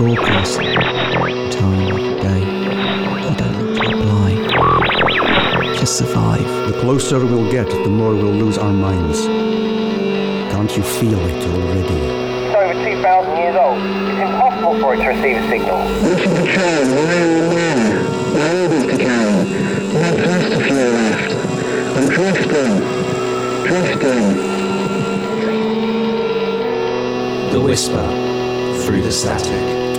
door. Time of day. You don't need to reply. Just survive. The closer we'll get, the more we'll lose our minds. Can't you feel it already? It's over 2,000 years old. It's impossible for it to receive a signal. This is the train. We're there. We're able to carry. Not past a few left. I'm drifting. Drifting. The Whisper through the static.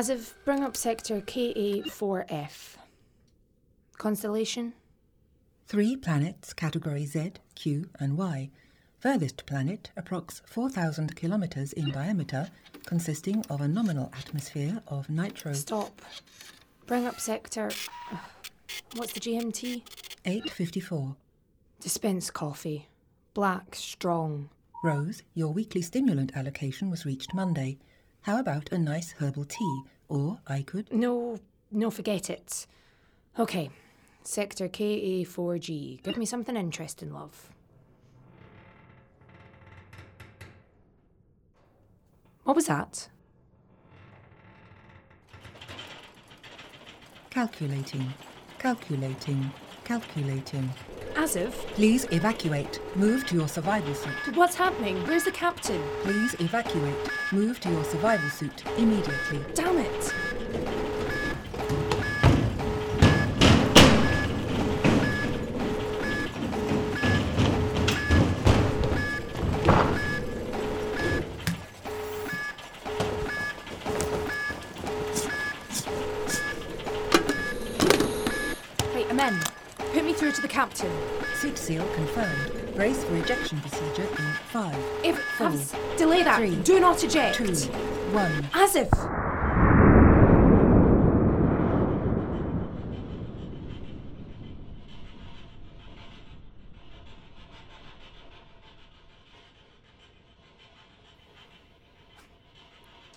As of bring up sector KA4F. Constellation? Three planets, category Z, Q, and Y. Furthest planet, approx 4,000 kilometers in diameter, consisting of a nominal atmosphere of nitro. Stop. Bring up sector. What's the GMT? 854. Dispense coffee. Black, strong. Rose, your weekly stimulant allocation was reached Monday. How about a nice herbal tea? Or I could. No, no, forget it. Okay, sector KA4G. Give me something interesting, love. What was that? Calculating. Calculating. Calculating. Please evacuate. Move to your survival suit. What's happening? Where's the captain? Please evacuate. Move to your survival suit immediately. Damn it! Right, I'm in. Put me through to the captain. Suit seal confirmed. Brace for ejection procedure in five, If Four, Havs, delay that. three, Do not eject. two, one. As if.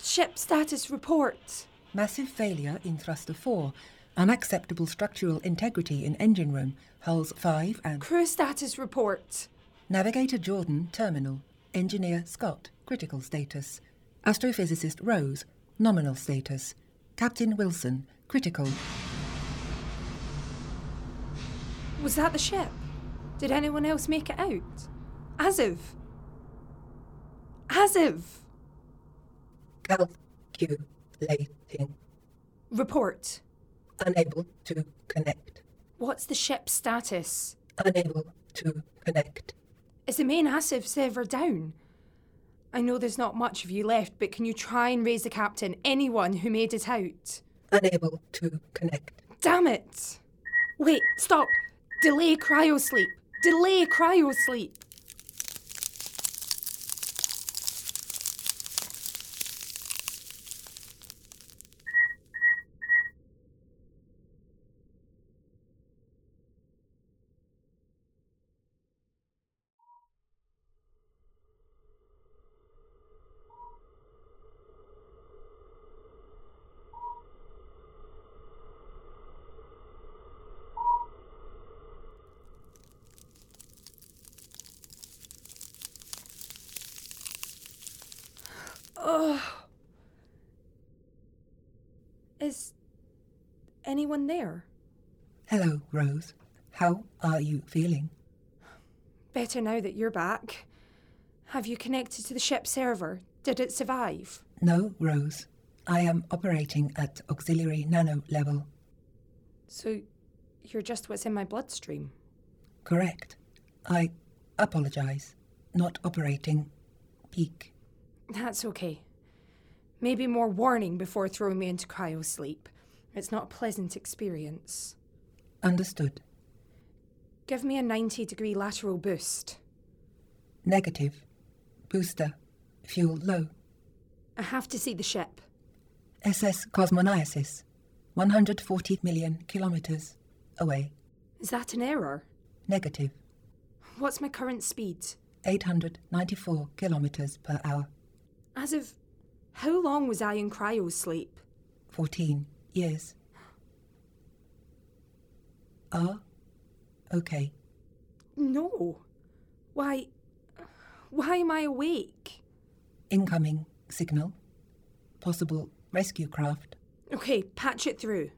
Ship status report. Massive failure in thruster 4. Unacceptable structural integrity in engine room, hulls 5 and. Crew status report. Navigator Jordan, terminal. Engineer Scott, critical status. Astrophysicist Rose, nominal status. Captain Wilson, critical. Was that the ship? Did anyone else make it out? As if. Calculating. Report. Unable to connect. What's the ship's status? Unable to connect. Is the main ASIV server down? I know there's not much of you left, but can you try and raise the captain, anyone who made it out? Unable to connect. Damn it! Wait, stop! Delay cryo sleep! Delay cryo sleep! Is anyone there? Hello, Rose. How are you feeling? Better now that you're back. Have you connected to the ship server? Did it survive? No, Rose. I am operating at auxiliary nano level. So you're just what's in my bloodstream. Correct. I apologize. Not operating peak. That's okay. Maybe more warning before throwing me into cryo sleep. It's not a pleasant experience. Understood. Give me a 90 degree lateral boost. Negative. Booster. Fuel low. I have to see the ship. SS Cosmoniasis. 140 million kilometers away. Is that an error? Negative. What's my current speed? 894 kilometers per hour. As of how long was I in cryo sleep? 14 years. Ah, okay. No. Why. Why am I awake? Incoming signal. Possible rescue craft. Okay, patch it through.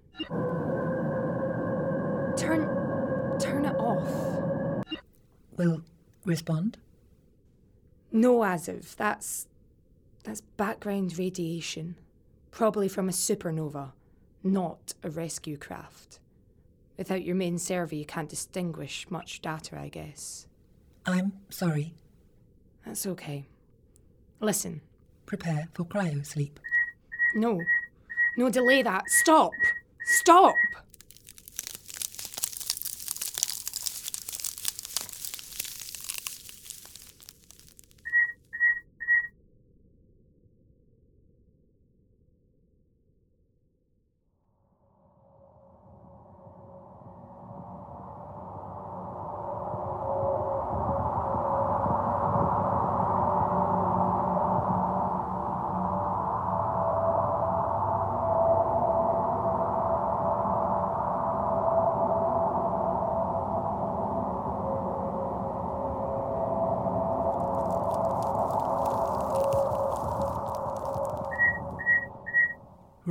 Turn. turn it off. Will respond. No, Aziv, that's. That's background radiation. Probably from a supernova, not a rescue craft. Without your main server, you can't distinguish much data, I guess. I'm sorry. That's okay. Listen. Prepare for cryo sleep. No. No, delay that. Stop! Stop!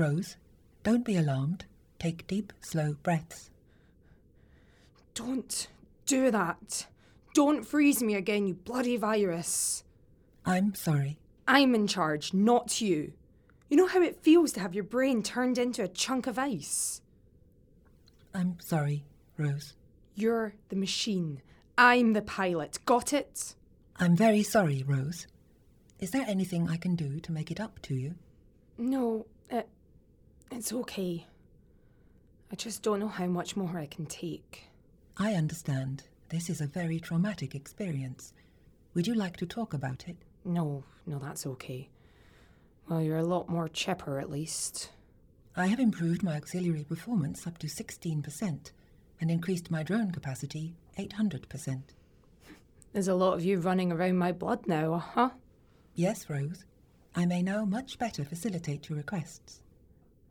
Rose, don't be alarmed. Take deep, slow breaths. Don't do that. Don't freeze me again, you bloody virus. I'm sorry. I'm in charge, not you. You know how it feels to have your brain turned into a chunk of ice? I'm sorry, Rose. You're the machine. I'm the pilot. Got it? I'm very sorry, Rose. Is there anything I can do to make it up to you? No, it, it's okay. I just don't know how much more I can take. I understand. This is a very traumatic experience. Would you like to talk about it? No, no, that's okay. Well, you're a lot more chipper at least. I have improved my auxiliary performance up to 16% and increased my drone capacity 800%. There's a lot of you running around my blood now, huh? Yes, Rose. I may now much better facilitate your requests.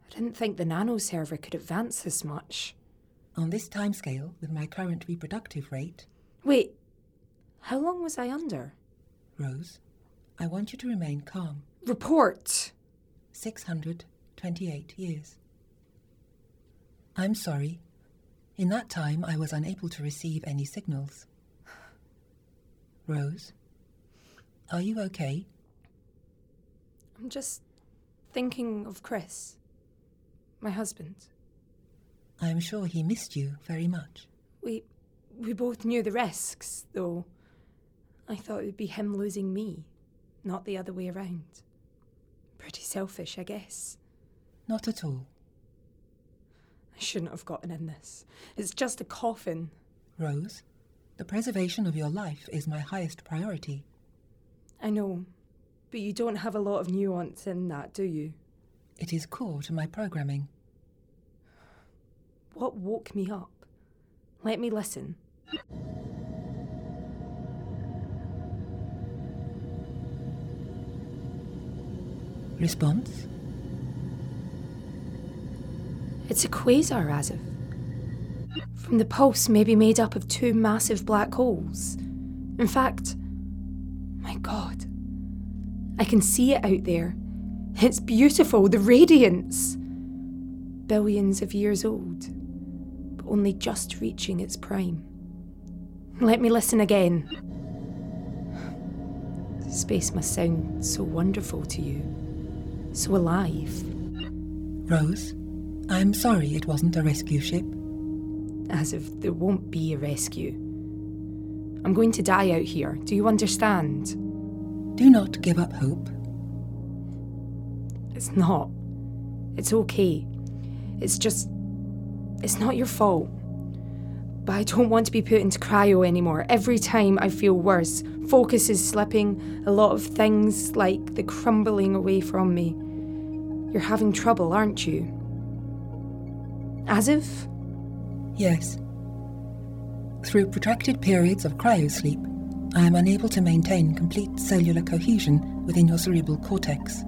I didn't think the nano server could advance this much. On this timescale, with my current reproductive rate, Wait, how long was I under? Rose, I want you to remain calm. Report! 628 years. I'm sorry. In that time, I was unable to receive any signals. Rose, are you okay? I'm just thinking of Chris, my husband. I am sure he missed you very much. We we both knew the risks, though. I thought it would be him losing me, not the other way around. Pretty selfish, I guess. Not at all. I shouldn't have gotten in this. It's just a coffin. Rose, the preservation of your life is my highest priority. I know, but you don't have a lot of nuance in that, do you? It is core to my programming. What woke me up? Let me listen. Response? It's a quasar, Azif. From the pulse may be made up of two massive black holes. In fact, my god, I can see it out there. It's beautiful, the radiance. Billions of years old, but only just reaching its prime. Let me listen again. Space must sound so wonderful to you, so alive. Rose, I'm sorry it wasn't a rescue ship. As if there won't be a rescue. I'm going to die out here. Do you understand? Do not give up hope. It's not. It's okay. It's just. It's not your fault. But I don't want to be put into cryo anymore. Every time I feel worse, focus is slipping, a lot of things like the crumbling away from me. You're having trouble, aren't you? As if? Yes. Through protracted periods of cryosleep, I am unable to maintain complete cellular cohesion within your cerebral cortex.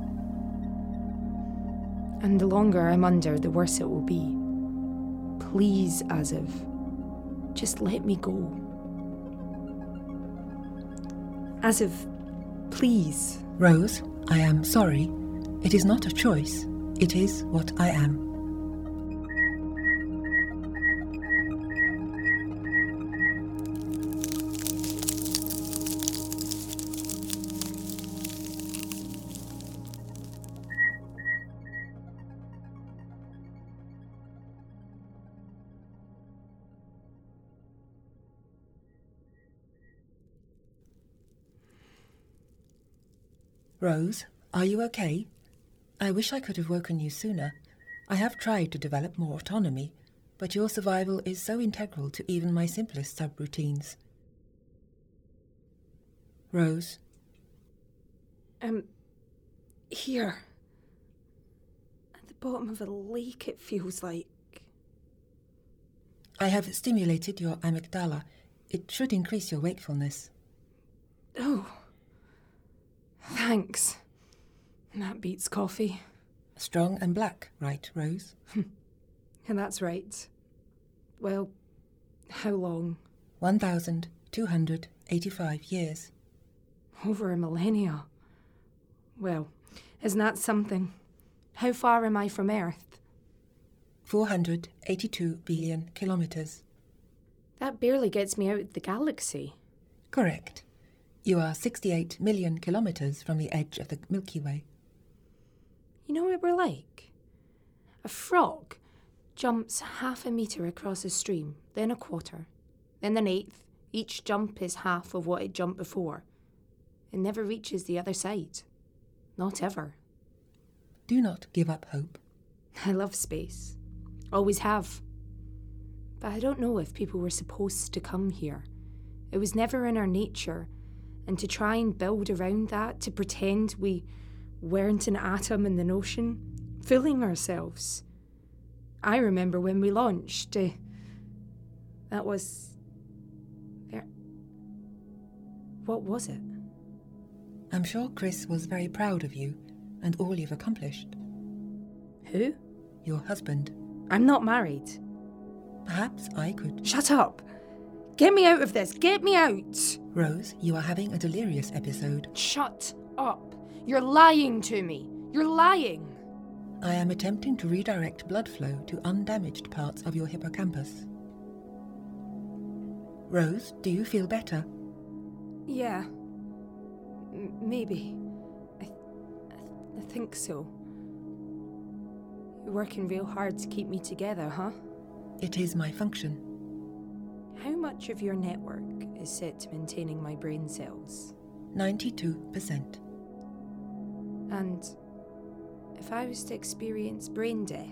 And the longer I'm under, the worse it will be. Please, Aziv, just let me go. Aziv, please. Rose, I am sorry. It is not a choice. It is what I am. Rose, are you okay? I wish I could have woken you sooner. I have tried to develop more autonomy, but your survival is so integral to even my simplest subroutines. Rose, Um, here. At the bottom of a lake, it feels like. I have stimulated your amygdala. It should increase your wakefulness. Oh. Thanks. That beats coffee. Strong and black, right, Rose? And that's right. Well, how long? 1,285 years. Over a millennia. Well, isn't that something? How far am I from Earth? 482 billion kilometers. That barely gets me out of the galaxy. Correct. You are 68 million kilometers from the edge of the Milky Way. You know what we're like? A frog jumps half a metre across a stream, then a quarter, then an eighth. Each jump is half of what it jumped before. It never reaches the other side. Not ever. Do not give up hope. I love space. Always have. But I don't know if people were supposed to come here. It was never in our nature. And to try and build around that, to pretend we weren't an atom in the notion, fooling ourselves. I remember when we launched. Uh, that was. Ver- What was it? I'm sure Chris was very proud of you and all you've accomplished. Who? Your husband. I'm not married. Perhaps I could. Shut up! Get me out of this! Get me out! Rose, you are having a delirious episode. Shut up! You're lying to me! You're lying! I am attempting to redirect blood flow to undamaged parts of your hippocampus. Rose, do you feel better? Yeah. M- maybe. I, th- I, th- I think so. You're working real hard to keep me together, huh? It is my function. How much of your network is set to maintaining my brain cells? 92%. And if I was to experience brain death,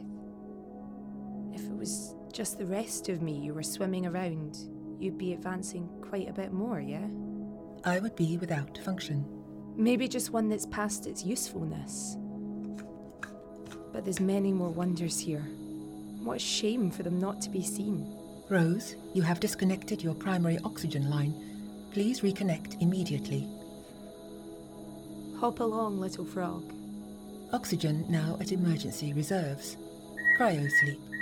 if it was just the rest of me you were swimming around, you'd be advancing quite a bit more, yeah? I would be without function. Maybe just one that's past its usefulness. But there's many more wonders here. What a shame for them not to be seen. Rose, you have disconnected your primary oxygen line. Please reconnect immediately. Hop along, little frog. Oxygen now at emergency reserves. Cryosleep.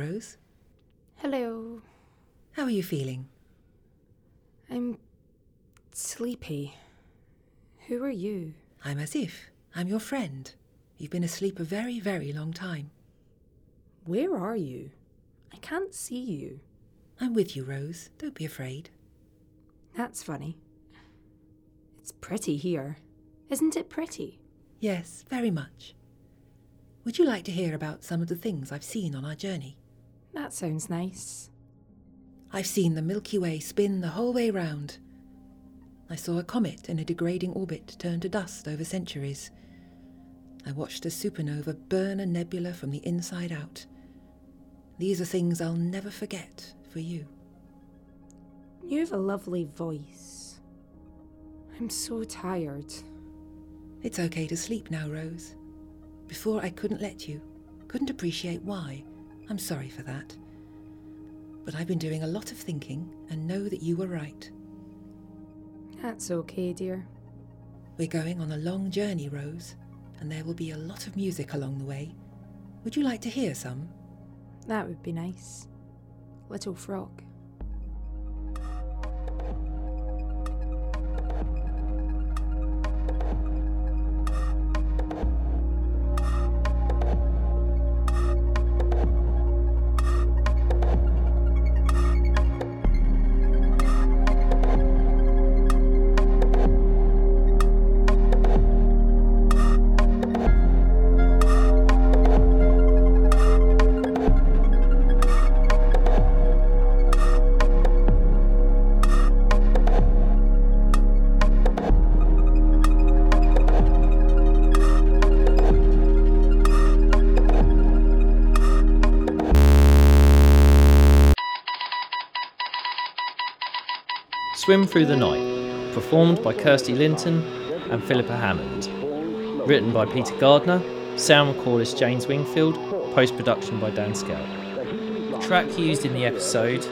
Rose. Hello. How are you feeling? I'm sleepy. Who are you? I'm Asif. I'm your friend. You've been asleep a very, very long time. Where are you? I can't see you. I'm with you, Rose. Don't be afraid. That's funny. It's pretty here. Isn't it pretty? Yes, very much. Would you like to hear about some of the things I've seen on our journey? That sounds nice. I've seen the Milky Way spin the whole way round. I saw a comet in a degrading orbit turn to dust over centuries. I watched a supernova burn a nebula from the inside out. These are things I'll never forget for you. You have a lovely voice. I'm so tired. It's okay to sleep now, Rose. Before I couldn't let you, couldn't appreciate why. I'm sorry for that. But I've been doing a lot of thinking and know that you were right. That's okay, dear. We're going on a long journey, Rose, and there will be a lot of music along the way. Would you like to hear some? That would be nice. Little frog. Swim Through the Night, performed by Kirsty Linton and Philippa Hammond. Written by Peter Gardner, sound recordist James Wingfield, post production by Dan Scout. The track used in the episode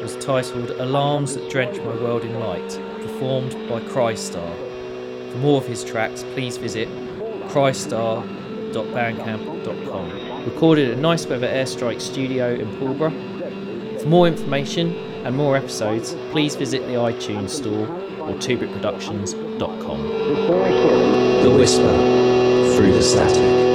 was titled Alarms That Drench My World in Light, performed by Crystar. For more of his tracks, please visit crystar.bandcamp.com. Recorded at Nice Weather Airstrike Studio in Pulborough. For more information and more episodes, please visit the iTunes store or tubitproductions.com. The Whisper Through the Static.